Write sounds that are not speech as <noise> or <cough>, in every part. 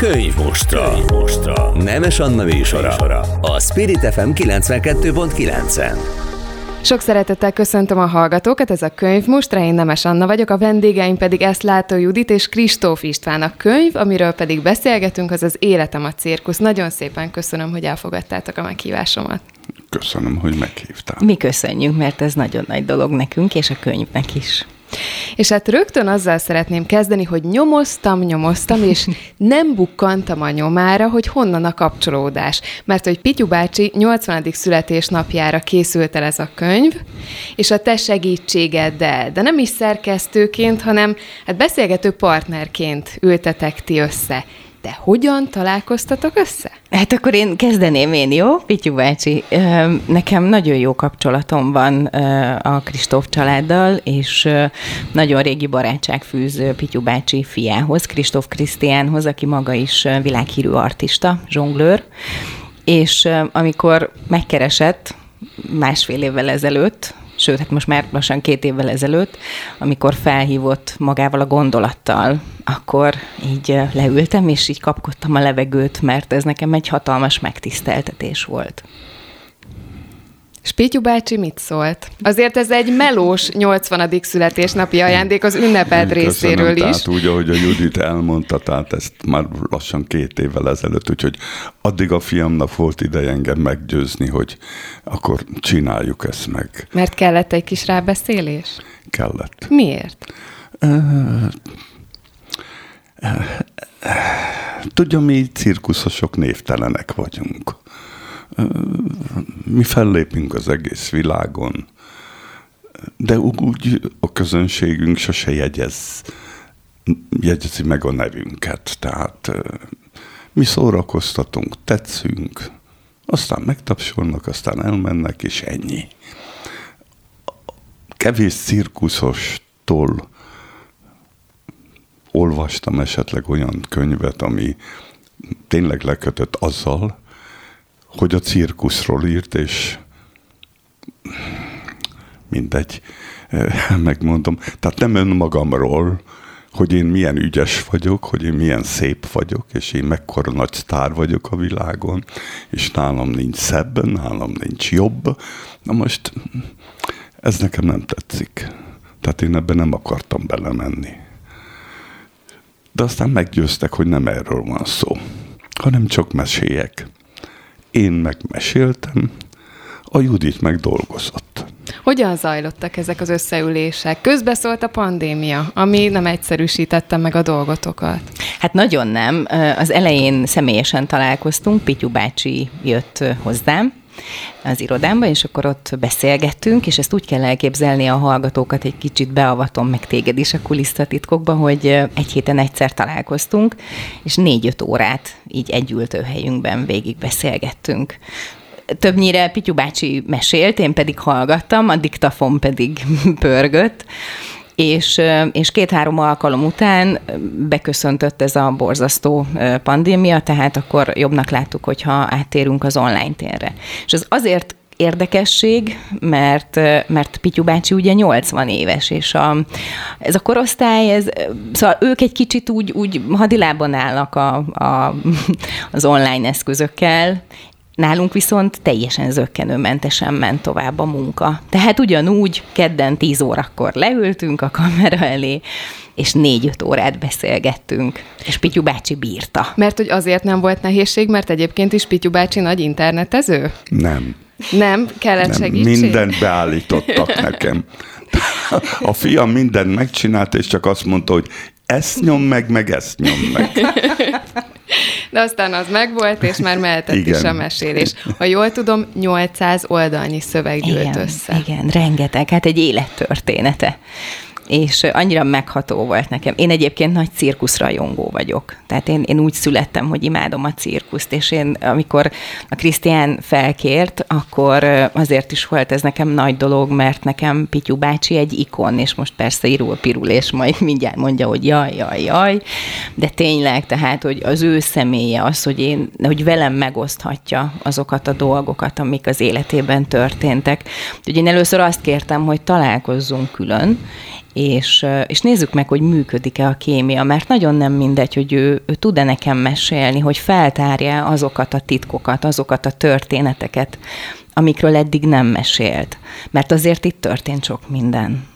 Könyv mostra. Könyv mostra. Nemes Anna műsora. A Spirit FM 92.9-en. Sok szeretettel köszöntöm a hallgatókat, ez a könyv most, én Nemes Anna vagyok, a vendégeim pedig ezt látó Judit és Kristóf István. A könyv, amiről pedig beszélgetünk, az az Életem a cirkusz. Nagyon szépen köszönöm, hogy elfogadtátok a meghívásomat. Köszönöm, hogy meghívtál. Mi köszönjük, mert ez nagyon nagy dolog nekünk, és a könyvnek is. És hát rögtön azzal szeretném kezdeni, hogy nyomoztam, nyomoztam, és nem bukkantam a nyomára, hogy honnan a kapcsolódás. Mert hogy Pityu bácsi 80. születésnapjára készült el ez a könyv, és a te segítségeddel, de nem is szerkesztőként, hanem hát beszélgető partnerként ültetek ti össze. De hogyan találkoztatok össze? Hát akkor én kezdeném én, jó? Pityu bácsi, nekem nagyon jó kapcsolatom van a Kristóf családdal, és nagyon régi barátság fűz Pityu bácsi fiához, Kristóf Krisztiánhoz, aki maga is világhírű artista, zsonglőr, és amikor megkeresett másfél évvel ezelőtt, sőt, hát most már lassan két évvel ezelőtt, amikor felhívott magával a gondolattal, akkor így leültem, és így kapkodtam a levegőt, mert ez nekem egy hatalmas megtiszteltetés volt. Spityu bácsi mit szólt? Azért ez egy melós 80. születésnapi ajándék az ünnepelt Köszönöm, részéről is. Tehát úgy, ahogy a Judit elmondta, tehát ezt már lassan két évvel ezelőtt, úgyhogy addig a fiamnak volt ideje engem meggyőzni, hogy akkor csináljuk ezt meg. Mert kellett egy kis rábeszélés? Kellett. Miért? Tudja, mi cirkuszosok névtelenek vagyunk mi fellépünk az egész világon, de úgy a közönségünk sose jegyez, jegyezi meg a nevünket. Tehát mi szórakoztatunk, tetszünk, aztán megtapsolnak, aztán elmennek, és ennyi. Kevés cirkuszostól olvastam esetleg olyan könyvet, ami tényleg lekötött azzal, hogy a cirkuszról írt, és mindegy, <laughs> megmondom. Tehát nem önmagamról, hogy én milyen ügyes vagyok, hogy én milyen szép vagyok, és én mekkora nagy sztár vagyok a világon, és nálam nincs szebb, nálam nincs jobb. Na most ez nekem nem tetszik. Tehát én ebben nem akartam belemenni. De aztán meggyőztek, hogy nem erről van szó, hanem csak mesélyek én megmeséltem, a Judit meg dolgozott. Hogyan zajlottak ezek az összeülések? Közbeszólt a pandémia, ami nem egyszerűsítette meg a dolgotokat. Hát nagyon nem. Az elején személyesen találkoztunk, Pityu bácsi jött hozzám, az irodámba, és akkor ott beszélgettünk, és ezt úgy kell elképzelni a hallgatókat, egy kicsit beavatom meg téged is a kulisszatitkokba, hogy egy héten egyszer találkoztunk, és négy-öt órát így egy ültőhelyünkben végig beszélgettünk. Többnyire Pityu bácsi mesélt, én pedig hallgattam, a diktafon pedig <laughs> pörgött, és, és két-három alkalom után beköszöntött ez a borzasztó pandémia, tehát akkor jobbnak láttuk, hogyha áttérünk az online térre. És ez azért érdekesség, mert, mert Pityu bácsi ugye 80 éves, és a, ez a korosztály, ez, szóval ők egy kicsit úgy, úgy hadilában állnak a, a, <laughs> az online eszközökkel, Nálunk viszont teljesen zöggenőmentesen ment tovább a munka. Tehát ugyanúgy kedden 10 órakor leültünk a kamera elé, és négy-öt órát beszélgettünk, és Pityu bácsi bírta. Mert hogy azért nem volt nehézség, mert egyébként is Pityu bácsi nagy internetező? Nem. Nem? Kellett nem, segítség? Mindent beállítottak nekem. A fiam mindent megcsinált, és csak azt mondta, hogy ezt nyom meg, meg ezt nyom meg. De aztán az megvolt, és már mehetett igen. is a mesélés. Ha jól tudom, 800 oldalnyi szöveg gyűlt igen, össze. Igen, rengeteg. Hát egy élettörténete és annyira megható volt nekem. Én egyébként nagy cirkuszrajongó vagyok. Tehát én, én úgy születtem, hogy imádom a cirkuszt, és én, amikor a Krisztián felkért, akkor azért is volt ez nekem nagy dolog, mert nekem Pityu bácsi egy ikon, és most persze irul pirul, és majd mindjárt mondja, hogy jaj, jaj, jaj, de tényleg, tehát, hogy az ő személye az, hogy én, hogy velem megoszthatja azokat a dolgokat, amik az életében történtek. Ugye én először azt kértem, hogy találkozzunk külön, és, és nézzük meg, hogy működik-e a kémia, mert nagyon nem mindegy, hogy ő, ő tud-e nekem mesélni, hogy feltárja azokat a titkokat, azokat a történeteket, amikről eddig nem mesélt. Mert azért itt történt sok minden.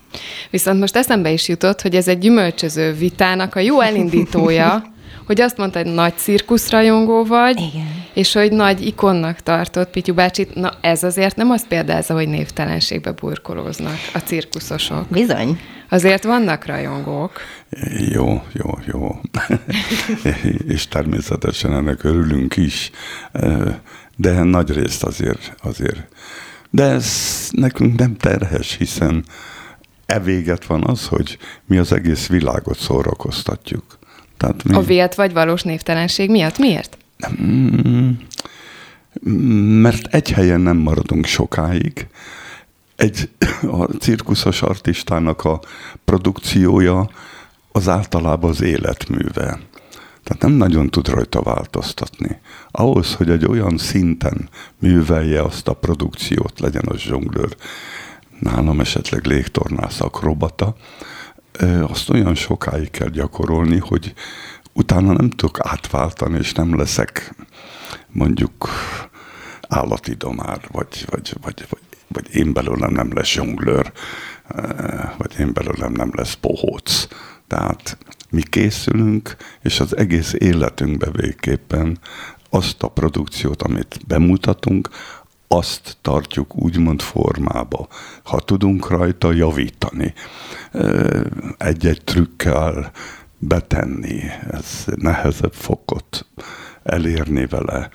Viszont most eszembe is jutott, hogy ez egy gyümölcsöző vitának a jó elindítója, <laughs> hogy azt mondta, hogy nagy cirkuszrajongó vagy, Igen. és hogy nagy ikonnak tartott Pityu bácsit. Na ez azért nem azt példázza, hogy névtelenségbe burkolóznak a cirkuszosok. Bizony. Azért vannak rajongók. Jó, jó, jó. <laughs> és természetesen ennek örülünk is, de nagy részt azért, azért. De ez nekünk nem terhes, hiszen e véget van az, hogy mi az egész világot szórakoztatjuk. Tehát mi... A vélt vagy valós névtelenség miatt? Miért? Mm, mert egy helyen nem maradunk sokáig. Egy, a cirkuszos artistának a produkciója az általában az életműve. Tehát nem nagyon tud rajta változtatni. Ahhoz, hogy egy olyan szinten művelje azt a produkciót, legyen az zsonglőr, nálam esetleg légtornász, akrobata, azt olyan sokáig kell gyakorolni, hogy utána nem tudok átváltani, és nem leszek mondjuk állati domár, vagy, vagy, vagy, vagy, vagy én belőlem nem lesz zsonglőr, vagy én belőlem nem lesz pohóc. Tehát mi készülünk, és az egész életünkbe végképpen azt a produkciót, amit bemutatunk, azt tartjuk úgymond formába. Ha tudunk rajta javítani, egy-egy trükkel betenni, ez nehezebb fokot elérni vele,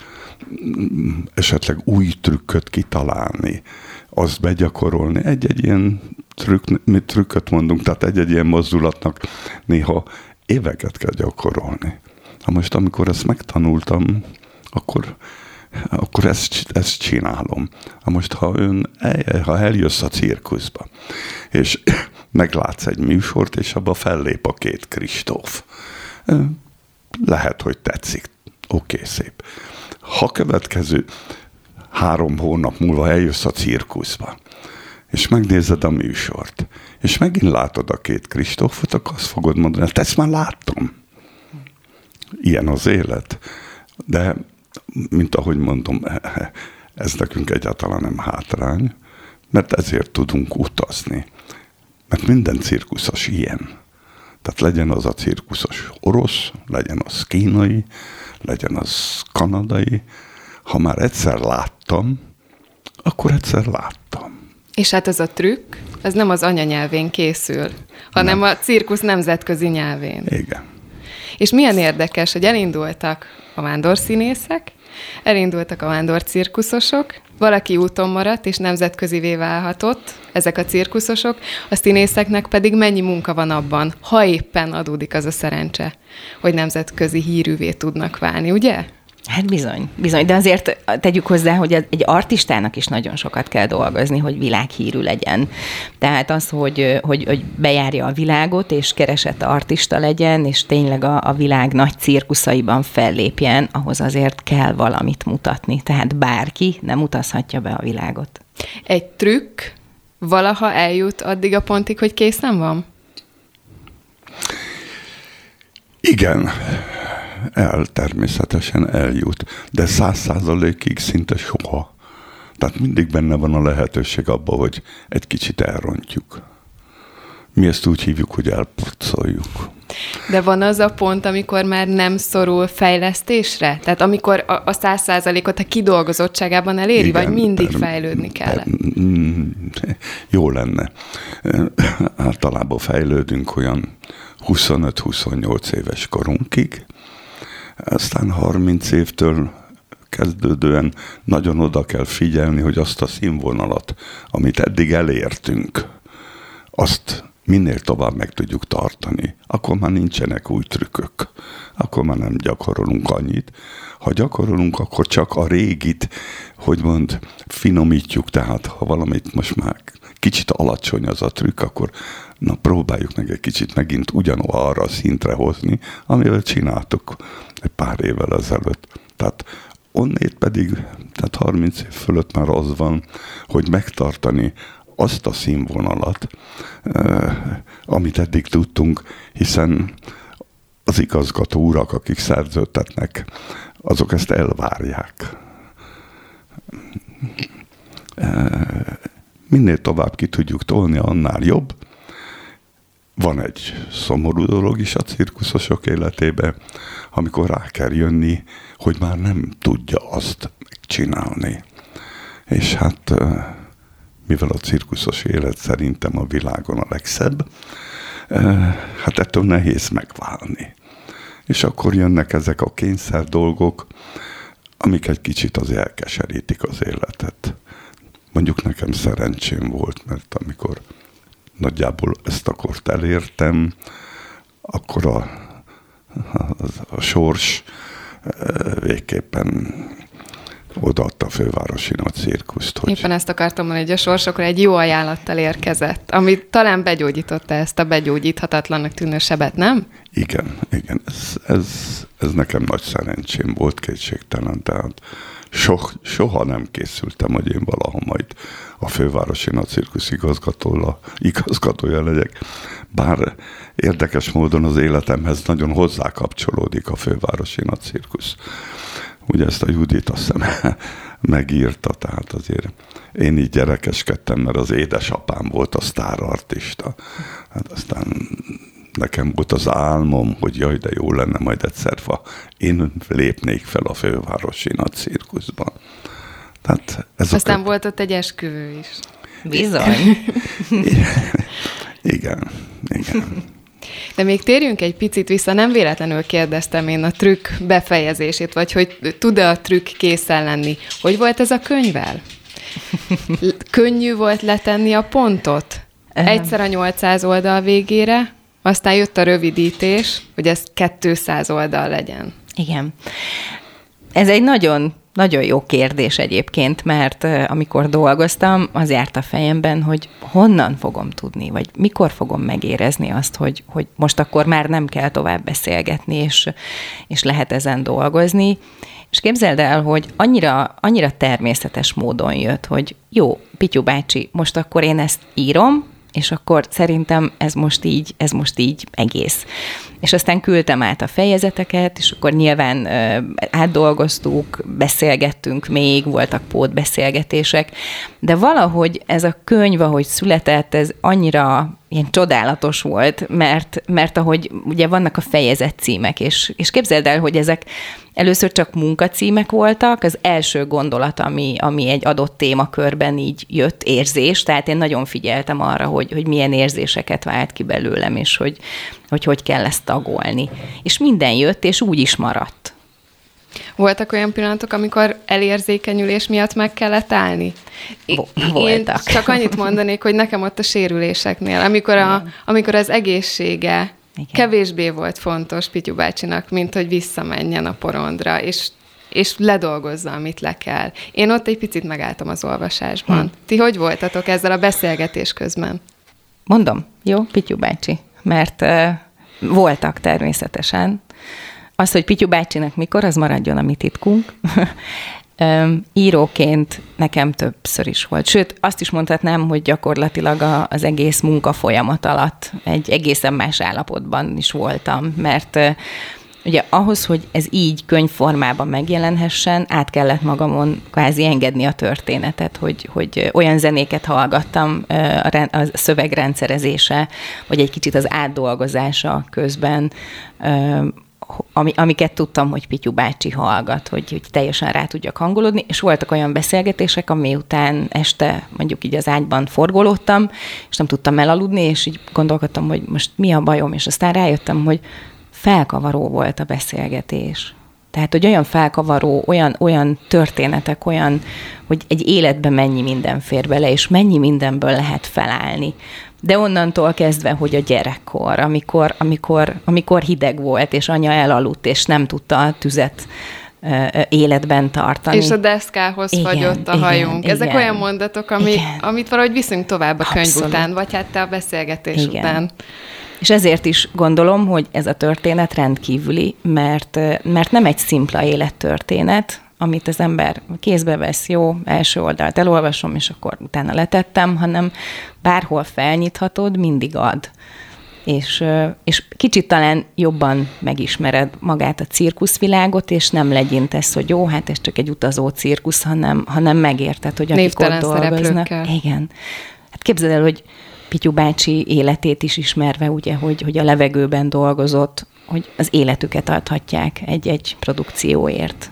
esetleg új trükköt kitalálni, azt begyakorolni. Egy-egy ilyen trükk, mi trükköt mondunk, tehát egy-egy ilyen mozdulatnak néha éveket kell gyakorolni. Ha most, amikor ezt megtanultam, akkor akkor ezt, ezt csinálom. Ha most, ha, ön, ha eljössz a cirkuszba, és meglátsz egy műsort, és abba fellép a két Kristóf, lehet, hogy tetszik. Oké, okay, szép. Ha következő három hónap múlva eljössz a cirkuszba, és megnézed a műsort, és megint látod a két Kristófot, akkor azt fogod mondani, hát ezt már láttam. Ilyen az élet. De mint ahogy mondom, <laughs> ez nekünk egyáltalán nem hátrány, mert ezért tudunk utazni. Mert minden cirkuszos ilyen. Tehát legyen az a cirkuszos orosz, legyen az kínai, legyen az kanadai. Ha már egyszer láttam, akkor egyszer láttam. És hát ez a trükk, ez nem az anyanyelvén készül, hanem nem. a cirkusz nemzetközi nyelvén. Igen. És milyen érdekes, hogy elindultak a vándorszínészek, elindultak a vándorcirkuszosok, valaki úton maradt és nemzetközivé válhatott, ezek a cirkuszosok, a színészeknek pedig mennyi munka van abban, ha éppen adódik az a szerencse, hogy nemzetközi hírűvé tudnak válni, ugye? Hát bizony, bizony, de azért tegyük hozzá, hogy egy artistának is nagyon sokat kell dolgozni, hogy világhírű legyen. Tehát az, hogy, hogy, hogy bejárja a világot, és keresett artista legyen, és tényleg a, a világ nagy cirkuszaiban fellépjen, ahhoz azért kell valamit mutatni. Tehát bárki nem utazhatja be a világot. Egy trükk valaha eljut addig a pontig, hogy készen van? Igen el, természetesen eljut, de száz százalékig szinte soha. Tehát mindig benne van a lehetőség abban, hogy egy kicsit elrontjuk. Mi ezt úgy hívjuk, hogy elporcoljuk. De van az a pont, amikor már nem szorul fejlesztésre? Tehát amikor a száz százalékot a kidolgozottságában eléri, Igen, vagy mindig per, fejlődni kell? Mm, jó lenne. Általában fejlődünk olyan 25-28 éves korunkig, aztán 30 évtől kezdődően nagyon oda kell figyelni, hogy azt a színvonalat, amit eddig elértünk, azt minél tovább meg tudjuk tartani. Akkor már nincsenek új trükkök. Akkor már nem gyakorolunk annyit. Ha gyakorolunk, akkor csak a régit, hogy mond, finomítjuk. Tehát ha valamit most már kicsit alacsony az a trükk, akkor na próbáljuk meg egy kicsit megint ugyanarra a szintre hozni, amivel csináltuk pár évvel ezelőtt. Tehát onnét pedig, tehát 30 év fölött már az van, hogy megtartani azt a színvonalat, amit eddig tudtunk, hiszen az igazgató urak, akik szerződtetnek, azok ezt elvárják. Minél tovább ki tudjuk tolni, annál jobb. Van egy szomorú dolog is a cirkuszosok életébe, amikor rá kell jönni, hogy már nem tudja azt megcsinálni. És hát mivel a cirkuszos élet szerintem a világon a legszebb, hát ettől nehéz megválni. És akkor jönnek ezek a kényszer dolgok, amik egy kicsit az elkeserítik az életet. Mondjuk nekem szerencsém volt, mert amikor nagyjából ezt a kort elértem, akkor a, a, a sors végképpen odaadta a fővárosi nagy cirkuszt. Hogy... Éppen ezt akartam mondani, hogy a sorsokra egy jó ajánlattal érkezett, ami talán begyógyította ezt a begyógyíthatatlannak tűnő sebet, nem? Igen, igen. Ez, ez, ez nekem nagy szerencsém volt kétségtelen, tehát so, soha nem készültem, hogy én valaha majd a fővárosi nagy cirkusz igazgatója legyek. Bár érdekes módon az életemhez nagyon hozzá kapcsolódik a fővárosi nagy cirkusz ugye ezt a Judit azt hiszem <laughs> megírta, tehát azért én így gyerekeskedtem, mert az édesapám volt a sztárartista. Hát aztán nekem volt az álmom, hogy jaj, de jó lenne majd egyszer, ha én lépnék fel a fővárosi nagy cirkuszban. Tehát ez Aztán a... volt ott egy esküvő is. Bizony. <laughs> igen, igen. De még térjünk egy picit vissza, nem véletlenül kérdeztem én a trükk befejezését, vagy hogy tud-e a trükk készen lenni. Hogy volt ez a könyvvel? Könnyű volt letenni a pontot? Egyszer a 800 oldal végére, aztán jött a rövidítés, hogy ez 200 oldal legyen. Igen. Ez egy nagyon nagyon jó kérdés egyébként, mert amikor dolgoztam, az járt a fejemben, hogy honnan fogom tudni, vagy mikor fogom megérezni azt, hogy, hogy most akkor már nem kell tovább beszélgetni, és, és lehet ezen dolgozni. És képzeld el, hogy annyira, annyira természetes módon jött, hogy jó, Pityu bácsi, most akkor én ezt írom, és akkor szerintem ez most így, ez most így egész. És aztán küldtem át a fejezeteket, és akkor nyilván átdolgoztuk, beszélgettünk még, voltak pótbeszélgetések, de valahogy ez a könyv, ahogy született, ez annyira ilyen csodálatos volt, mert, mert ahogy ugye vannak a fejezet címek, és, és képzeld el, hogy ezek először csak munkacímek voltak, az első gondolat, ami, ami egy adott témakörben így jött érzés, tehát én nagyon figyeltem arra, hogy, hogy milyen érzéseket vált ki belőlem, és hogy, hogy hogy kell ezt tagolni. És minden jött, és úgy is maradt. Voltak olyan pillanatok, amikor elérzékenyülés miatt meg kellett állni? Voltak. Én csak annyit mondanék, hogy nekem ott a sérüléseknél, amikor, a, amikor az egészsége Igen. kevésbé volt fontos Pityu bácsinak, mint hogy visszamenjen a porondra, és és ledolgozza, amit le kell. Én ott egy picit megálltam az olvasásban. Hm. Ti hogy voltatok ezzel a beszélgetés közben? Mondom, jó, Pityu bácsi, mert uh, voltak természetesen. Az, hogy Pityu bácsinak mikor, az maradjon a mi titkunk. <laughs> íróként nekem többször is volt. Sőt, azt is mondhatnám, hogy gyakorlatilag az egész munka folyamat alatt egy egészen más állapotban is voltam, mert Ugye ahhoz, hogy ez így könyvformában megjelenhessen, át kellett magamon kvázi engedni a történetet, hogy, hogy olyan zenéket hallgattam a, a szövegrendszerezése, vagy egy kicsit az átdolgozása közben, ami, amiket tudtam, hogy Pityu bácsi hallgat, hogy, hogy teljesen rá tudjak hangolódni, és voltak olyan beszélgetések, ami után este mondjuk így az ágyban forgolódtam, és nem tudtam elaludni, és így gondolkodtam, hogy most mi a bajom, és aztán rájöttem, hogy felkavaró volt a beszélgetés. Tehát, hogy olyan felkavaró, olyan, olyan történetek, olyan, hogy egy életbe mennyi minden fér bele, és mennyi mindenből lehet felállni. De onnantól kezdve, hogy a gyerekkor, amikor, amikor, amikor hideg volt, és anya elaludt, és nem tudta a tüzet életben tartani. És a deszkához igen, fagyott a hajunk. Igen, Ezek igen, olyan mondatok, ami, igen. amit valahogy viszünk tovább a könyv Abszolút. után, vagy hát te a beszélgetés igen. után. És ezért is gondolom, hogy ez a történet rendkívüli, mert, mert nem egy szimpla élettörténet, amit az ember kézbe vesz, jó, első oldalt elolvasom, és akkor utána letettem, hanem bárhol felnyithatod, mindig ad. És, és kicsit talán jobban megismered magát a cirkuszvilágot, és nem legyintesz, hogy jó, hát ez csak egy utazó cirkusz, hanem, hanem megérted, hogy akik Névtelen ott dolgoznak. Igen. Hát képzeld el, hogy Pityu bácsi életét is ismerve, ugye, hogy, hogy a levegőben dolgozott, hogy az életüket adhatják egy-egy produkcióért.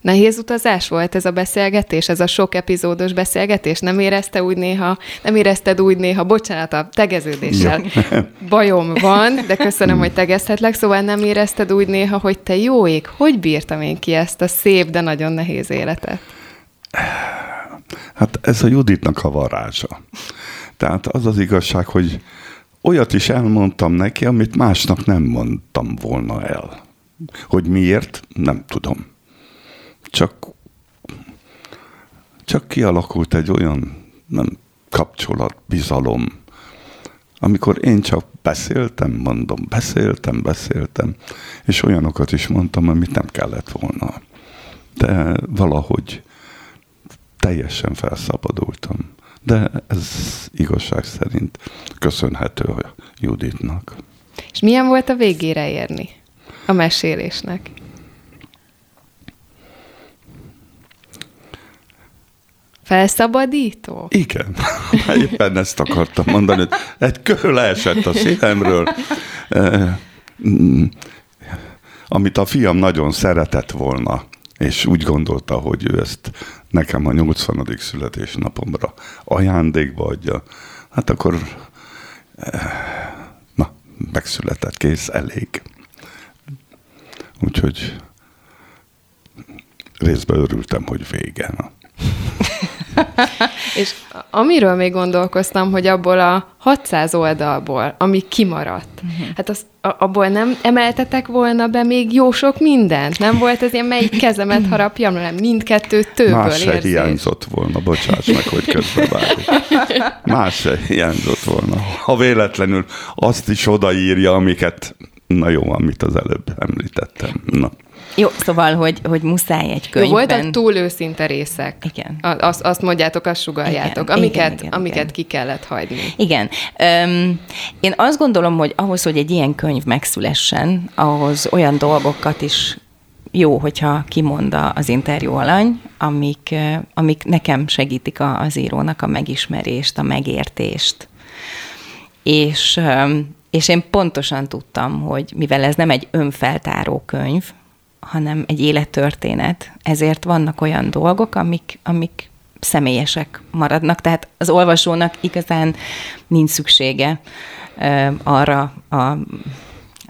Nehéz utazás volt ez a beszélgetés, ez a sok epizódos beszélgetés? Nem érezte úgy néha, nem érezted úgy néha, bocsánat, a tegeződéssel <laughs> bajom van, de köszönöm, hogy tegezhetlek, szóval nem érezted úgy néha, hogy te jó ég, hogy bírtam én ki ezt a szép, de nagyon nehéz életet? Hát ez a Juditnak a varázsa. Tehát az az igazság, hogy olyat is elmondtam neki, amit másnak nem mondtam volna el. Hogy miért, nem tudom. Csak, csak kialakult egy olyan nem, kapcsolat, bizalom, amikor én csak beszéltem, mondom, beszéltem, beszéltem, és olyanokat is mondtam, amit nem kellett volna. De valahogy teljesen felszabadultam. De ez igazság szerint köszönhető a Juditnak. És milyen volt a végére érni a mesélésnek? Felszabadító? Igen. <laughs> Éppen ezt akartam mondani, egy kő leesett a szívemről, eh, mm, amit a fiam nagyon szeretett volna, és úgy gondolta, hogy ő ezt nekem a 80. születésnapomra ajándékba adja, hát akkor eh, na, megszületett, kész, elég. Úgyhogy részben örültem, hogy vége. <laughs> És amiről még gondolkoztam, hogy abból a 600 oldalból, ami kimaradt, uh-huh. hát az, abból nem emeltetek volna be még jó sok mindent? Nem volt ez ilyen melyik kezemet harapjam, nem mindkettő tőből Más se érzés. hiányzott volna, bocsáss meg, hogy közbevágok. Más se hiányzott volna. Ha véletlenül azt is odaírja, amiket, na jó, amit az előbb említettem. Na. Jó, szóval, hogy, hogy muszáj egy könyvben. Jó, voltak túl őszinte részek. Igen. Azt, azt mondjátok, azt sugaljátok, igen, amiket, igen, igen, amiket igen. ki kellett hagyni. Igen. Um, én azt gondolom, hogy ahhoz, hogy egy ilyen könyv megszülessen, ahhoz olyan dolgokat is jó, hogyha kimond az interjú alany, amik, amik nekem segítik az írónak a megismerést, a megértést. És, és én pontosan tudtam, hogy mivel ez nem egy önfeltáró könyv, hanem egy élettörténet. Ezért vannak olyan dolgok, amik, amik személyesek maradnak, tehát az olvasónak igazán nincs szüksége arra a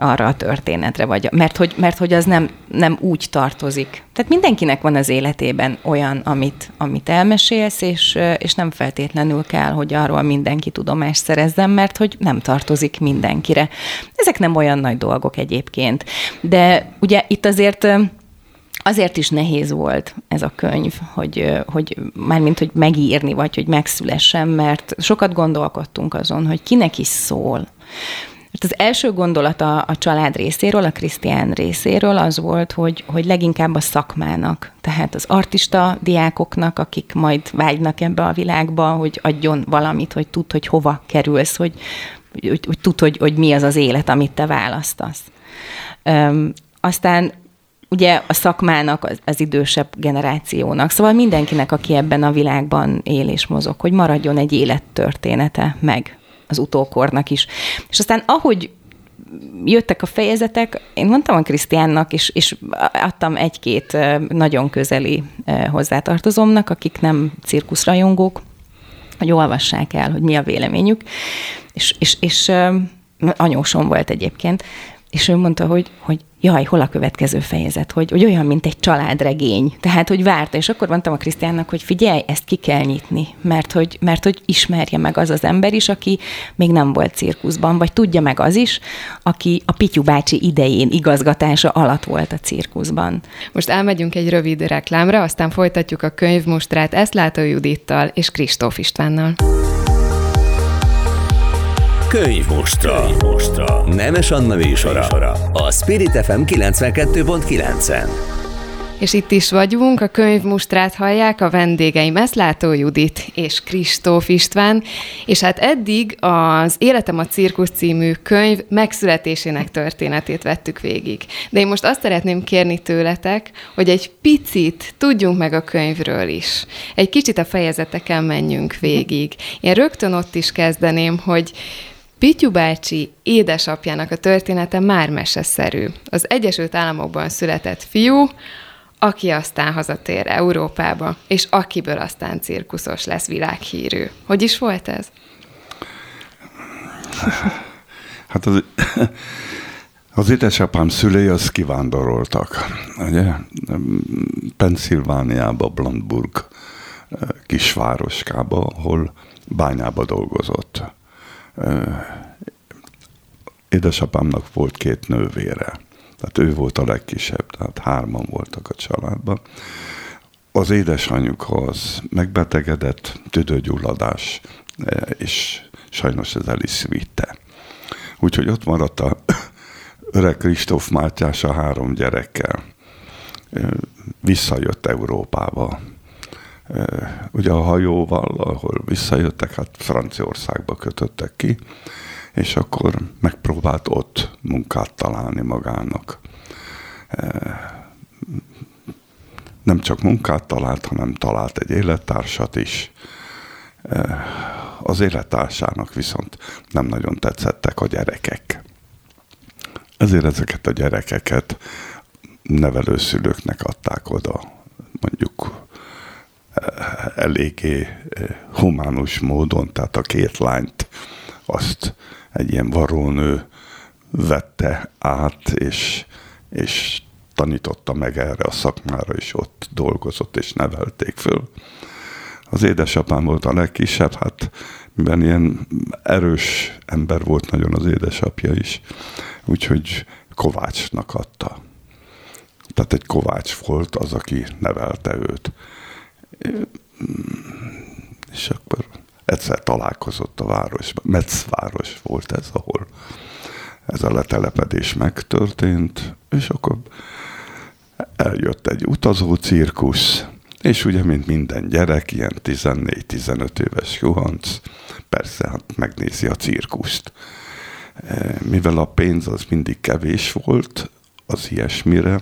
arra a történetre, vagy, mert hogy, mert hogy az nem, nem úgy tartozik. Tehát mindenkinek van az életében olyan, amit, amit elmesélsz, és, és nem feltétlenül kell, hogy arról mindenki tudomást szerezzen, mert hogy nem tartozik mindenkire. Ezek nem olyan nagy dolgok egyébként. De ugye itt azért azért is nehéz volt ez a könyv, hogy, hogy mármint, hogy megírni, vagy hogy megszülessen, mert sokat gondolkodtunk azon, hogy kinek is szól. Mert az első gondolata a család részéről, a Krisztián részéről az volt, hogy, hogy leginkább a szakmának, tehát az artista diákoknak, akik majd vágynak ebbe a világba, hogy adjon valamit, hogy tud, hogy hova kerülsz, hogy, hogy, hogy tud, hogy, hogy mi az az élet, amit te választasz. Öm, aztán ugye a szakmának, az, az idősebb generációnak, szóval mindenkinek, aki ebben a világban él és mozog, hogy maradjon egy élettörténete meg az utókornak is. És aztán ahogy jöttek a fejezetek, én mondtam a Krisztiánnak, és, és adtam egy-két nagyon közeli hozzátartozomnak, akik nem cirkuszrajongók, hogy olvassák el, hogy mi a véleményük. És, és, és anyósom volt egyébként, és ő mondta, hogy, hogy jaj, hol a következő fejezet, hogy, hogy olyan, mint egy családregény. Tehát, hogy várta, és akkor mondtam a Krisztiánnak, hogy figyelj, ezt ki kell nyitni, mert hogy, mert hogy ismerje meg az az ember is, aki még nem volt cirkuszban, vagy tudja meg az is, aki a Pityu bácsi idején igazgatása alatt volt a cirkuszban. Most elmegyünk egy rövid reklámra, aztán folytatjuk a könyvmostrát Eszlátó Judittal és Kristóf Istvánnal. Könyv mostra. Könyv mostra. Nemes Anna műsora. A Spirit FM 92.9-en. És itt is vagyunk, a könyvmustrát hallják a vendégeim Eszlátó Judit és Kristóf István, és hát eddig az Életem a cirkusz című könyv megszületésének történetét vettük végig. De én most azt szeretném kérni tőletek, hogy egy picit tudjunk meg a könyvről is. Egy kicsit a fejezeteken menjünk végig. Én rögtön ott is kezdeném, hogy Pityu bácsi édesapjának a története már meseszerű. Az Egyesült Államokban született fiú, aki aztán hazatér Európába, és akiből aztán cirkuszos lesz világhírű. Hogy is volt ez? Hát az, az édesapám szülei az kivándoroltak, ugye? Pennsylvániába, Blandburg kisvároskába, ahol bányába dolgozott. Édesapámnak volt két nővére tehát ő volt a legkisebb, tehát hárman voltak a családban. Az édesanyjuk az megbetegedett, tüdőgyulladás, e, és sajnos ez el is vitte. Úgyhogy ott maradt a <coughs> öreg Kristóf Mátyás a három gyerekkel. Visszajött Európába. Ugye a hajóval, ahol visszajöttek, hát Franciaországba kötöttek ki, és akkor megpróbált ott munkát találni magának. Nem csak munkát talált, hanem talált egy élettársat is. Az élettársának viszont nem nagyon tetszettek a gyerekek. Ezért ezeket a gyerekeket nevelőszülőknek adták oda, mondjuk eléggé humánus módon, tehát a két lányt azt egy ilyen varónő vette át, és, és tanította meg erre a szakmára, és ott dolgozott, és nevelték föl. Az édesapám volt a legkisebb, hát mivel ilyen erős ember volt nagyon az édesapja is, úgyhogy Kovácsnak adta. Tehát egy Kovács volt az, aki nevelte őt. És akkor egyszer találkozott a városban. Metzváros volt ez, ahol ez a letelepedés megtörtént, és akkor eljött egy utazó cirkusz, és ugye, mint minden gyerek, ilyen 14-15 éves Johanc, persze hát megnézi a cirkuszt. E, mivel a pénz az mindig kevés volt az ilyesmire,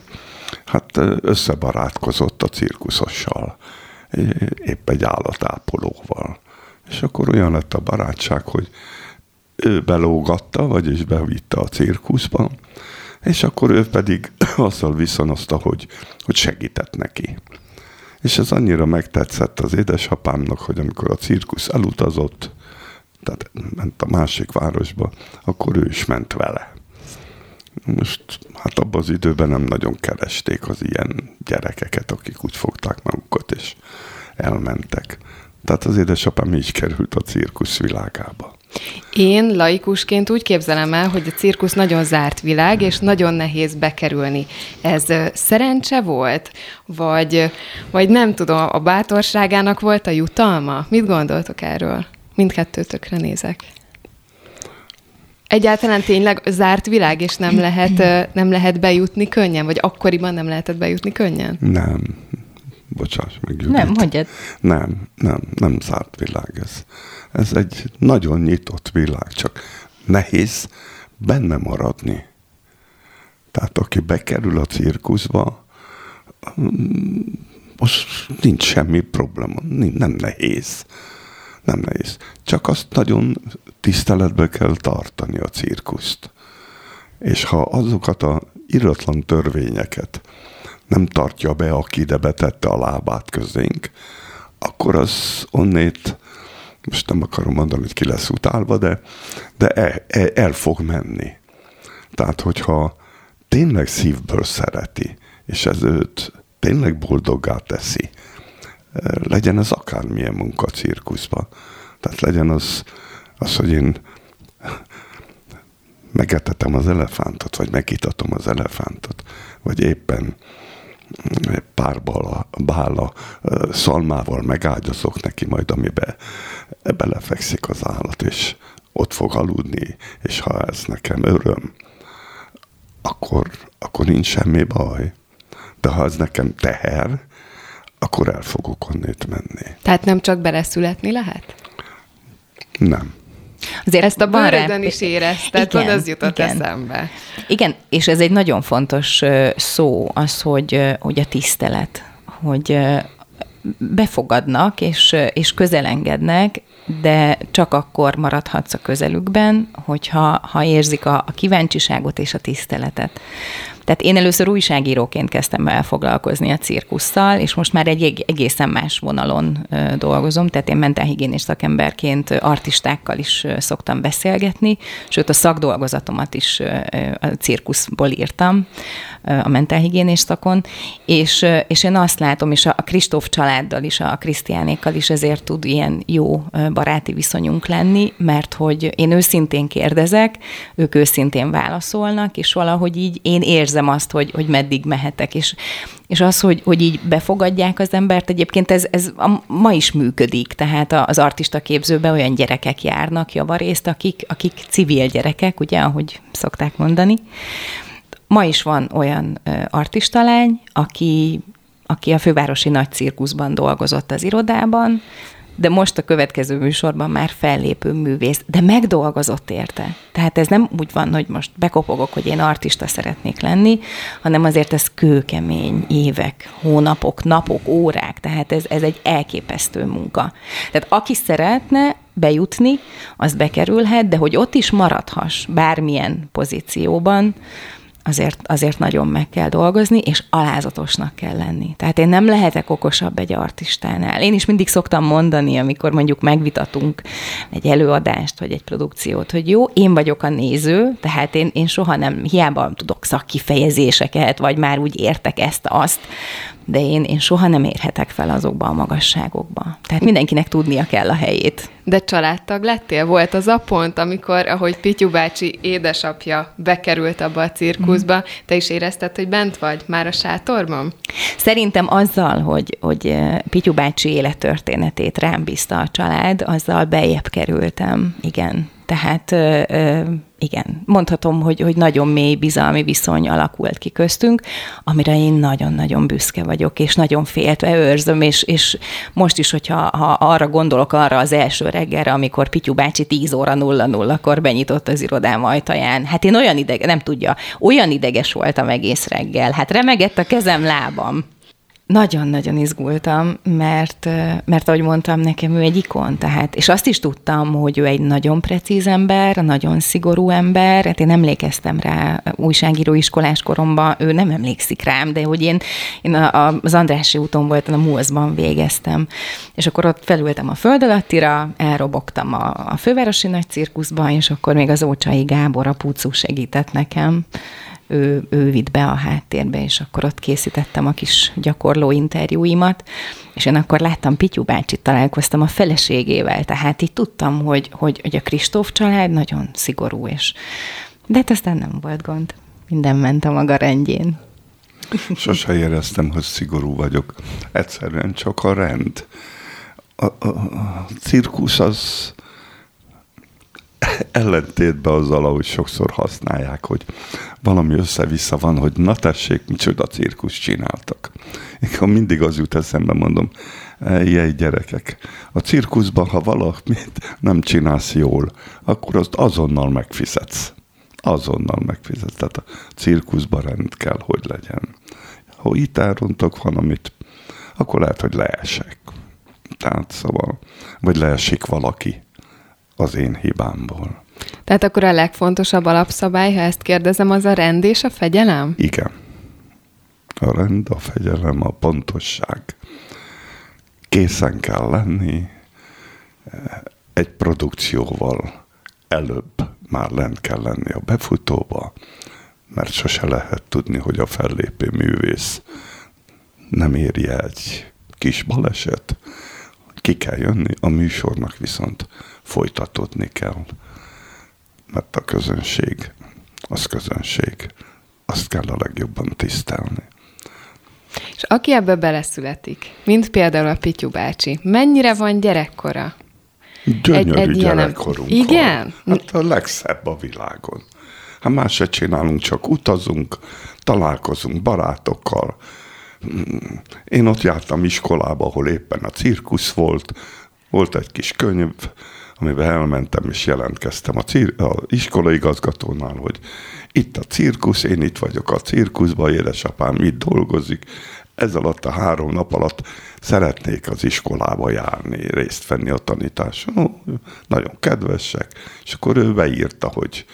hát összebarátkozott a cirkuszossal, e, épp egy állatápolóval. És akkor olyan lett a barátság, hogy ő belógatta, vagyis bevitte a cirkuszba, és akkor ő pedig <clears throat> azzal viszonozta, hogy, hogy segített neki. És ez annyira megtetszett az édesapámnak, hogy amikor a cirkusz elutazott, tehát ment a másik városba, akkor ő is ment vele. Most hát abban az időben nem nagyon keresték az ilyen gyerekeket, akik úgy fogták magukat, és elmentek. Tehát az édesapám így került a cirkusz világába. Én laikusként úgy képzelem el, hogy a cirkusz nagyon zárt világ, és nagyon nehéz bekerülni. Ez szerencse volt? Vagy, vagy nem tudom, a bátorságának volt a jutalma? Mit gondoltok erről? Mindkettőtökre nézek. Egyáltalán tényleg zárt világ, és nem lehet, nem lehet bejutni könnyen? Vagy akkoriban nem lehetett bejutni könnyen? Nem, bocsáss meg, Judit. Nem, mondjad. Nem, nem, nem zárt világ ez. Ez egy nagyon nyitott világ, csak nehéz benne maradni. Tehát aki bekerül a cirkuszba, most nincs semmi probléma, nem nehéz. Nem nehéz. Csak azt nagyon tiszteletbe kell tartani a cirkuszt. És ha azokat a iratlan törvényeket nem tartja be, aki ide betette a lábát közénk, akkor az onnét, most nem akarom mondani, hogy ki lesz utálva, de, de el, el, el fog menni. Tehát, hogyha tényleg szívből szereti, és ez őt tényleg boldoggá teszi, legyen ez akármilyen munka cirkuszban. Tehát legyen az, az hogy én megetetem az elefántot, vagy megitatom az elefántot, vagy éppen párbala, bála szalmával megágyazok neki majd, amibe belefekszik az állat, és ott fog aludni, és ha ez nekem öröm, akkor, akkor nincs semmi baj. De ha ez nekem teher, akkor el fogok onnét menni. Tehát nem csak beleszületni lehet? Nem. Azért Ezt a bőrödön is érezted, igen, az jutott igen. eszembe. Igen, és ez egy nagyon fontos szó, az, hogy, hogy a tisztelet, hogy befogadnak és, és közelengednek, de csak akkor maradhatsz a közelükben, hogyha ha érzik a, a kíváncsiságot és a tiszteletet. Tehát én először újságíróként kezdtem el foglalkozni a cirkusszal, és most már egy egészen más vonalon dolgozom, tehát én mentálhigiénés szakemberként artistákkal is szoktam beszélgetni, sőt a szakdolgozatomat is a cirkuszból írtam, a mentálhigiénés szakon, és, és én azt látom, és a Kristóf családdal is, a Krisztiánékkal is ezért tud ilyen jó baráti viszonyunk lenni, mert hogy én őszintén kérdezek, ők őszintén válaszolnak, és valahogy így én érzem azt, hogy, hogy meddig mehetek, és, és az, hogy, hogy így befogadják az embert, egyébként ez, ez a, ma is működik, tehát az artista képzőben olyan gyerekek járnak javarészt, akik, akik civil gyerekek, ugye, ahogy szokták mondani, Ma is van olyan artistalány, aki, aki a fővárosi nagy cirkuszban dolgozott az irodában, de most a következő műsorban már fellépő művész, de megdolgozott érte. Tehát ez nem úgy van, hogy most bekopogok, hogy én artista szeretnék lenni, hanem azért ez kőkemény évek, hónapok, napok, órák, tehát ez, ez egy elképesztő munka. Tehát aki szeretne bejutni, az bekerülhet, de hogy ott is maradhass bármilyen pozícióban, azért, azért nagyon meg kell dolgozni, és alázatosnak kell lenni. Tehát én nem lehetek okosabb egy artistánál. Én is mindig szoktam mondani, amikor mondjuk megvitatunk egy előadást, vagy egy produkciót, hogy jó, én vagyok a néző, tehát én, én soha nem, hiába tudok szakkifejezéseket, vagy már úgy értek ezt-azt, de én, én soha nem érhetek fel azokba a magasságokba. Tehát mindenkinek tudnia kell a helyét. De családtag lettél? Volt az a pont, amikor, ahogy Pityu bácsi édesapja bekerült abba a cirkuszba, mm. te is érezted, hogy bent vagy már a sátorban? Szerintem azzal, hogy, hogy eh, Pityu bácsi élettörténetét rám bízta a család, azzal bejebb kerültem, igen. Tehát igen, mondhatom, hogy, hogy nagyon mély bizalmi viszony alakult ki köztünk, amire én nagyon-nagyon büszke vagyok, és nagyon féltve őrzöm, és, és most is, hogyha ha arra gondolok arra az első reggelre, amikor Pityu bácsi 10 óra 0-0-kor benyitott az irodám ajtaján, hát én olyan ideg, nem tudja, olyan ideges voltam egész reggel, hát remegett a kezem, lábam. Nagyon-nagyon izgultam, mert, mert ahogy mondtam, nekem ő egy ikon, tehát, és azt is tudtam, hogy ő egy nagyon precíz ember, nagyon szigorú ember, hát én emlékeztem rá újságíró iskolás koromban, ő nem emlékszik rám, de hogy én, én az Andrási úton voltam, a múzban végeztem, és akkor ott felültem a föld alattira, elrobogtam a, a fővárosi nagy cirkuszba, és akkor még az Ócsai Gábor, a pucú segített nekem, ő, ő vitt be a háttérbe, és akkor ott készítettem a kis gyakorló interjúimat, és én akkor láttam Pityu bácsit, találkoztam a feleségével, tehát így tudtam, hogy, hogy, hogy a Kristóf család nagyon szigorú, és de hát aztán nem volt gond. Minden ment a maga rendjén. Sose éreztem, hogy szigorú vagyok. Egyszerűen csak a rend. A, a, a cirkusz az, <laughs> ellentétben azzal, ahogy sokszor használják, hogy valami össze-vissza van, hogy na tessék, micsoda cirkusz csináltak. Én mindig az jut eszembe, mondom, ilyen gyerekek, a cirkuszban, ha valamit nem csinálsz jól, akkor azt azonnal megfizetsz. Azonnal megfizetsz. Tehát a cirkuszban rend kell, hogy legyen. Ha itt elrontok valamit, akkor lehet, hogy leesek. Tehát szóval, vagy leesik valaki az én hibámból. Tehát akkor a legfontosabb alapszabály, ha ezt kérdezem, az a rend és a fegyelem? Igen. A rend, a fegyelem, a pontosság. Készen kell lenni egy produkcióval előbb már lent kell lenni a befutóba, mert sose lehet tudni, hogy a fellépő művész nem érje egy kis baleset, ki kell jönni, a műsornak viszont folytatódni kell. Mert a közönség, az közönség, azt kell a legjobban tisztelni. És aki ebbe beleszületik, mint például a Pityu bácsi, mennyire van gyerekkora? Gyönyörű egy, egy gyerekkorunk Igen? Van. Hát a legszebb a világon. Hát más se csinálunk, csak utazunk, találkozunk barátokkal, én ott jártam iskolába, ahol éppen a cirkusz volt, volt egy kis könyv, amiben elmentem és jelentkeztem a, cir- a iskola igazgatónál, hogy itt a cirkusz, én itt vagyok a cirkuszban, édesapám itt dolgozik, ez alatt a három nap alatt szeretnék az iskolába járni, részt venni a tanításon. Nagyon kedvesek. És akkor ő beírta, hogy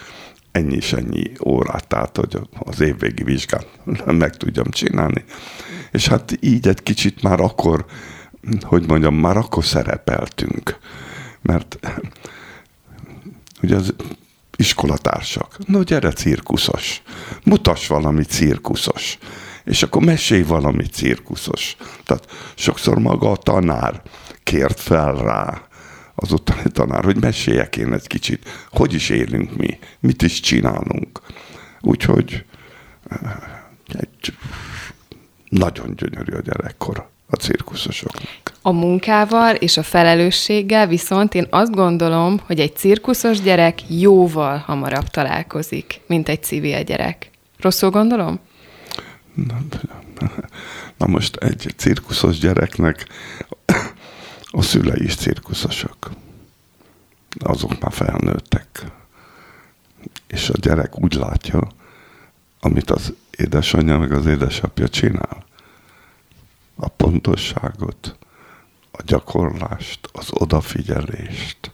ennyi és ennyi órát, tehát hogy az évvégi vizsgát <laughs> meg tudjam csinálni. És hát így egy kicsit már akkor, hogy mondjam, már akkor szerepeltünk. Mert ugye az iskolatársak, no gyere cirkuszos, mutass valami cirkuszos és akkor mesélj valami cirkuszos. Tehát sokszor maga a tanár kért fel rá, az ottani tanár, hogy meséljek én egy kicsit, hogy is élünk mi, mit is csinálunk. Úgyhogy eh, egy nagyon gyönyörű a gyerekkor a cirkuszosoknak. A munkával és a felelősséggel viszont én azt gondolom, hogy egy cirkuszos gyerek jóval hamarabb találkozik, mint egy civil gyerek. Rosszul gondolom? Na, <laughs> na most egy cirkuszos gyereknek a szülei is cirkuszosok. Azok már felnőttek. És a gyerek úgy látja, amit az édesanyja meg az édesapja csinál. A pontosságot, a gyakorlást, az odafigyelést,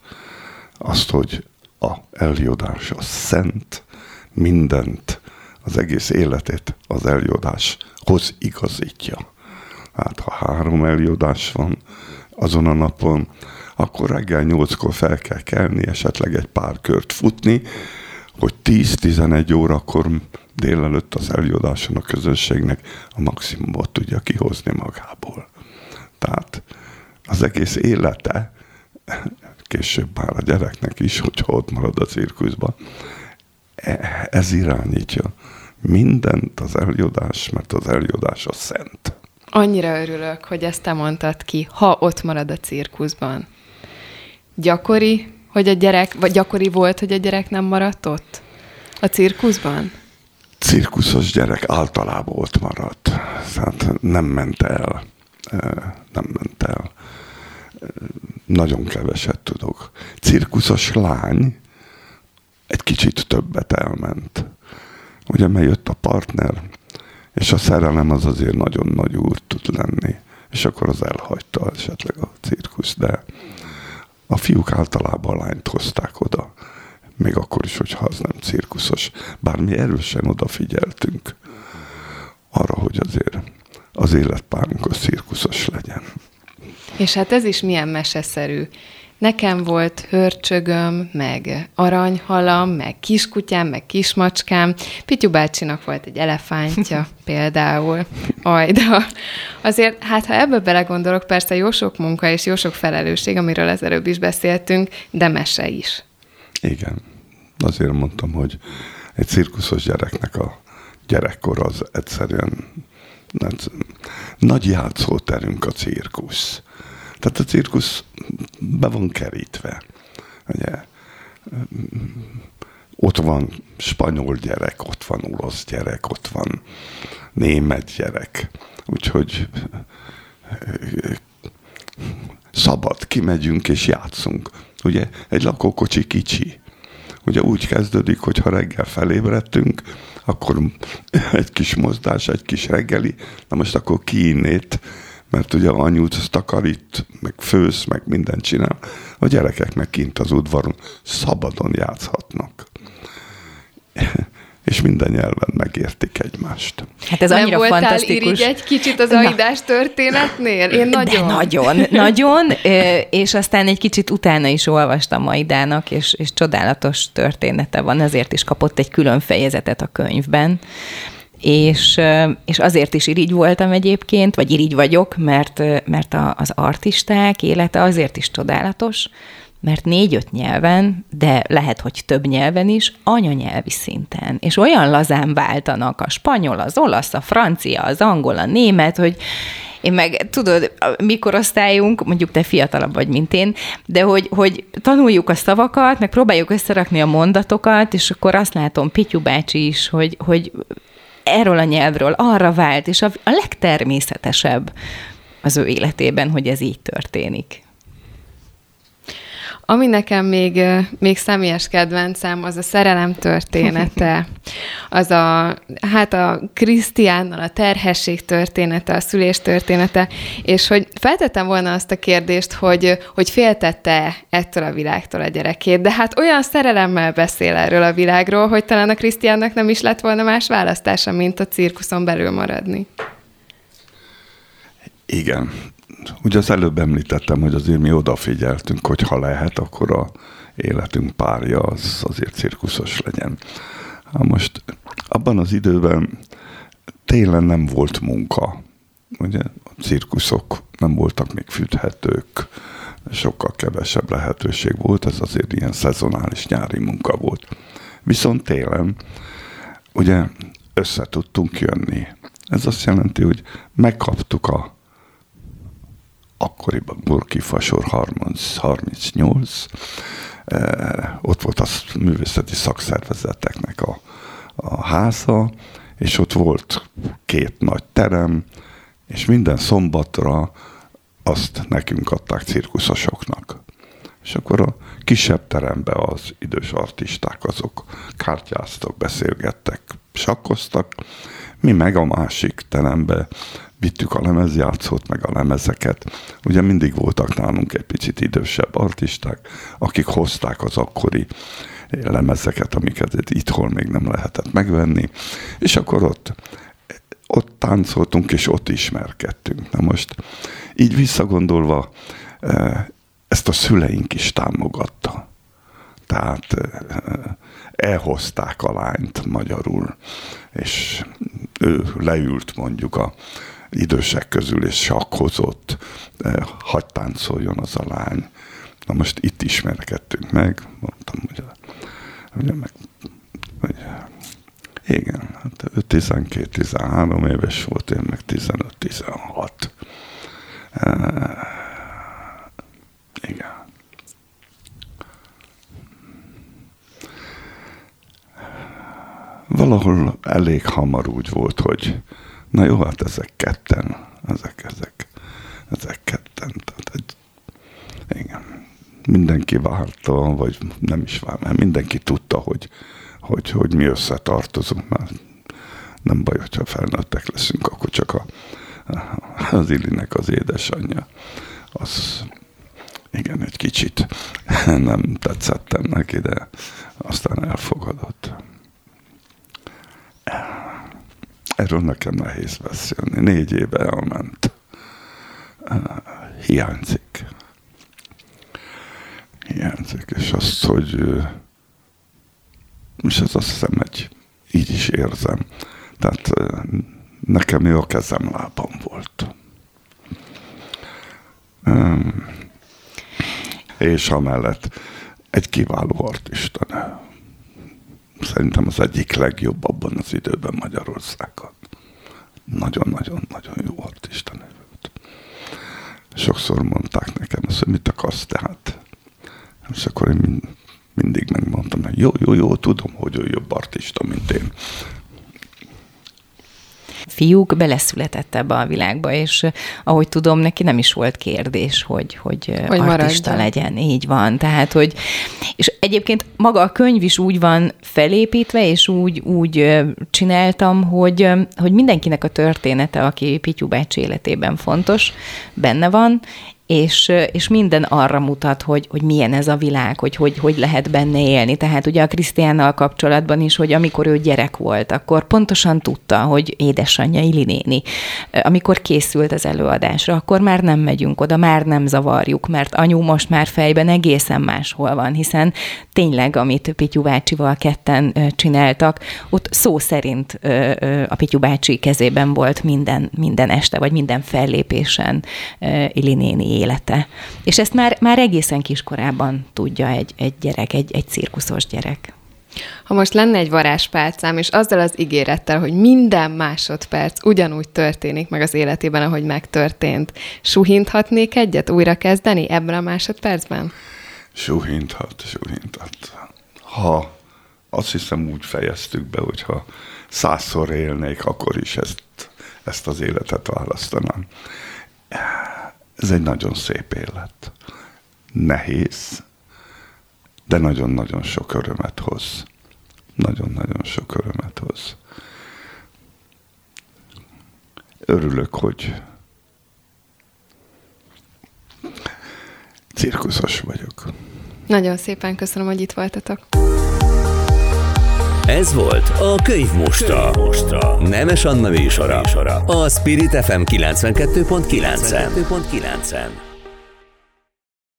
azt, hogy a eljodás a szent, mindent az egész életét az eljodáshoz igazítja. Hát ha három eljodás van azon a napon, akkor reggel nyolckor fel kell kelni, esetleg egy pár kört futni, hogy 10-11 órakor délelőtt az eljodáson a közönségnek a maximumot tudja kihozni magából. Tehát az egész élete, később már a gyereknek is, hogyha ott marad a cirkuszban, e, ez irányítja mindent az eljodás, mert az eljodás a szent. Annyira örülök, hogy ezt te mondtad ki, ha ott marad a cirkuszban. Gyakori, hogy a gyerek, vagy gyakori volt, hogy a gyerek nem maradt ott? A cirkuszban? Cirkuszos gyerek általában ott maradt. Tehát nem ment el. Nem ment el. Nagyon keveset tudok. Cirkuszos lány egy kicsit többet elment ugye mert jött a partner, és a szerelem az azért nagyon nagy úr tud lenni, és akkor az elhagyta esetleg a cirkusz, de a fiúk általában a lányt hozták oda, még akkor is, hogyha az nem cirkuszos. Bár mi erősen odafigyeltünk arra, hogy azért az életpárunk a cirkuszos legyen. És hát ez is milyen meseszerű. Nekem volt hörcsögöm, meg aranyhalam, meg kiskutyám, meg kismacskám. Pityu bácsinak volt egy elefántja <laughs> például. Ajda. Azért, hát ha ebbe belegondolok, persze jó sok munka és jó sok felelősség, amiről az előbb is beszéltünk, de mese is. Igen. Azért mondtam, hogy egy cirkuszos gyereknek a gyerekkor az egyszerűen nagy játszóterünk a cirkusz. Tehát a cirkusz be van kerítve. Ugye, ott van spanyol gyerek, ott van olasz gyerek, ott van német gyerek. Úgyhogy szabad, kimegyünk és játszunk. Ugye egy lakókocsi kicsi. Ugye úgy kezdődik, hogy ha reggel felébredtünk, akkor egy kis mozdás, egy kis reggeli, na most akkor kiinnét mert ugye anyút takarít, meg fősz, meg mindent csinál. A gyerekek meg kint az udvaron szabadon játszhatnak. és minden nyelven megértik egymást. Hát ez Nem annyira voltál fantasztikus. egy kicsit az aidás történetnél? Én nagyon. De nagyon, nagyon, <laughs> és aztán egy kicsit utána is olvastam Aidának, és, és csodálatos története van, ezért is kapott egy külön fejezetet a könyvben és, és azért is irigy voltam egyébként, vagy irigy vagyok, mert, mert a, az artisták élete azért is csodálatos, mert négy-öt nyelven, de lehet, hogy több nyelven is, anyanyelvi szinten. És olyan lazán váltanak a spanyol, az olasz, a francia, az angol, a német, hogy én meg, tudod, mikor osztályunk, mondjuk te fiatalabb vagy, mint én, de hogy, hogy tanuljuk a szavakat, meg próbáljuk összerakni a mondatokat, és akkor azt látom Pityu bácsi is, hogy, hogy erről a nyelvről arra vált, és a, a legtermészetesebb az ő életében, hogy ez így történik. Ami nekem még, még személyes kedvencem, az a szerelem története. <laughs> Az a, hát a Krisztiánnal a terhesség története, a szülés története, és hogy feltettem volna azt a kérdést, hogy, hogy féltette ettől a világtól a gyerekét, de hát olyan szerelemmel beszél erről a világról, hogy talán a Krisztiánnak nem is lett volna más választása, mint a cirkuszon belül maradni. Igen, ugye az előbb említettem, hogy azért mi odafigyeltünk, hogy ha lehet, akkor a életünk párja az azért cirkuszos legyen. Hát most abban az időben télen nem volt munka. Ugye a cirkuszok nem voltak még fűthetők, sokkal kevesebb lehetőség volt, ez azért ilyen szezonális nyári munka volt. Viszont télen ugye össze tudtunk jönni. Ez azt jelenti, hogy megkaptuk a akkoriban Burki Fasor 30, 38, eh, ott volt a művészeti szakszervezeteknek a, a háza, és ott volt két nagy terem, és minden szombatra azt nekünk adták cirkuszosoknak. És akkor a kisebb terembe az idős artisták azok kártyáztak, beszélgettek, sakkoztak, mi meg a másik terembe vittük a lemezjátszót, meg a lemezeket. Ugye mindig voltak nálunk egy picit idősebb artisták, akik hozták az akkori lemezeket, amiket itthon még nem lehetett megvenni, és akkor ott, ott táncoltunk, és ott ismerkedtünk. Na most így visszagondolva, eh, ezt a szüleink is támogatta. Tehát eh, elhozták a lányt magyarul, és ő leült mondjuk a idősek közül, és sakkozott, hagy táncoljon az a lány. Na most itt ismerkedtünk meg, mondtam, hogy, hogy meg, hogy igen, hát ő 12-13 éves volt, én meg 15-16. igen. Valahol elég hamar úgy volt, hogy Na jó, hát ezek ketten, ezek, ezek, ezek ketten. Tehát egy, igen, mindenki várta, vagy nem is vár, mert mindenki tudta, hogy, hogy, hogy mi összetartozunk, mert nem baj, hogyha felnőttek leszünk, akkor csak a, az Illinek az édesanyja, az igen, egy kicsit nem tetszettem neki, de aztán elfogadott. Erről nekem nehéz beszélni. Négy éve elment. Hiányzik. Hiányzik. És azt, hogy és ez azt hiszem, hogy így is érzem. Tehát nekem a kezem lábam volt. És amellett egy kiváló artista szerintem az egyik legjobb abban az időben Magyarországon. Nagyon-nagyon-nagyon jó artista volt. Sokszor mondták nekem azt, hogy mit akarsz tehát. És akkor én mindig megmondtam, hogy jó, jó, jó, tudom, hogy ő jobb artista, mint én fiúk beleszületett ebbe a világba, és ahogy tudom, neki nem is volt kérdés, hogy, hogy, hogy artista maradjon. legyen. Így van. Tehát, hogy, és egyébként maga a könyv is úgy van felépítve, és úgy, úgy csináltam, hogy, hogy mindenkinek a története, aki Pityu bácsi életében fontos, benne van, és, és minden arra mutat, hogy, hogy milyen ez a világ, hogy, hogy hogy lehet benne élni. Tehát ugye a Krisztiánnal kapcsolatban is, hogy amikor ő gyerek volt, akkor pontosan tudta, hogy édesanyja Ili néni. Amikor készült az előadásra, akkor már nem megyünk oda, már nem zavarjuk, mert anyu most már fejben egészen máshol van, hiszen tényleg, amit Pityu bácsival ketten csináltak, ott szó szerint a Pityu bácsi kezében volt minden, minden este, vagy minden fellépésen Ili néni élete. És ezt már, már egészen kiskorában tudja egy, egy gyerek, egy, egy cirkuszos gyerek. Ha most lenne egy varázspálcám, és azzal az ígérettel, hogy minden másodperc ugyanúgy történik meg az életében, ahogy megtörtént, suhinthatnék egyet újra kezdeni ebben a másodpercben? Suhinthat, suhinthat. Ha azt hiszem úgy fejeztük be, hogyha százszor élnék, akkor is ezt, ezt az életet választanám. Ez egy nagyon szép élet. Nehéz, de nagyon-nagyon sok örömet hoz. Nagyon-nagyon sok örömet hoz. Örülök, hogy cirkuszos vagyok. Nagyon szépen köszönöm, hogy itt voltatok. Ez volt a Könyv Mostra. Könyv Mostra. Nemes Anna műsora. A Spirit FM 92.9-en.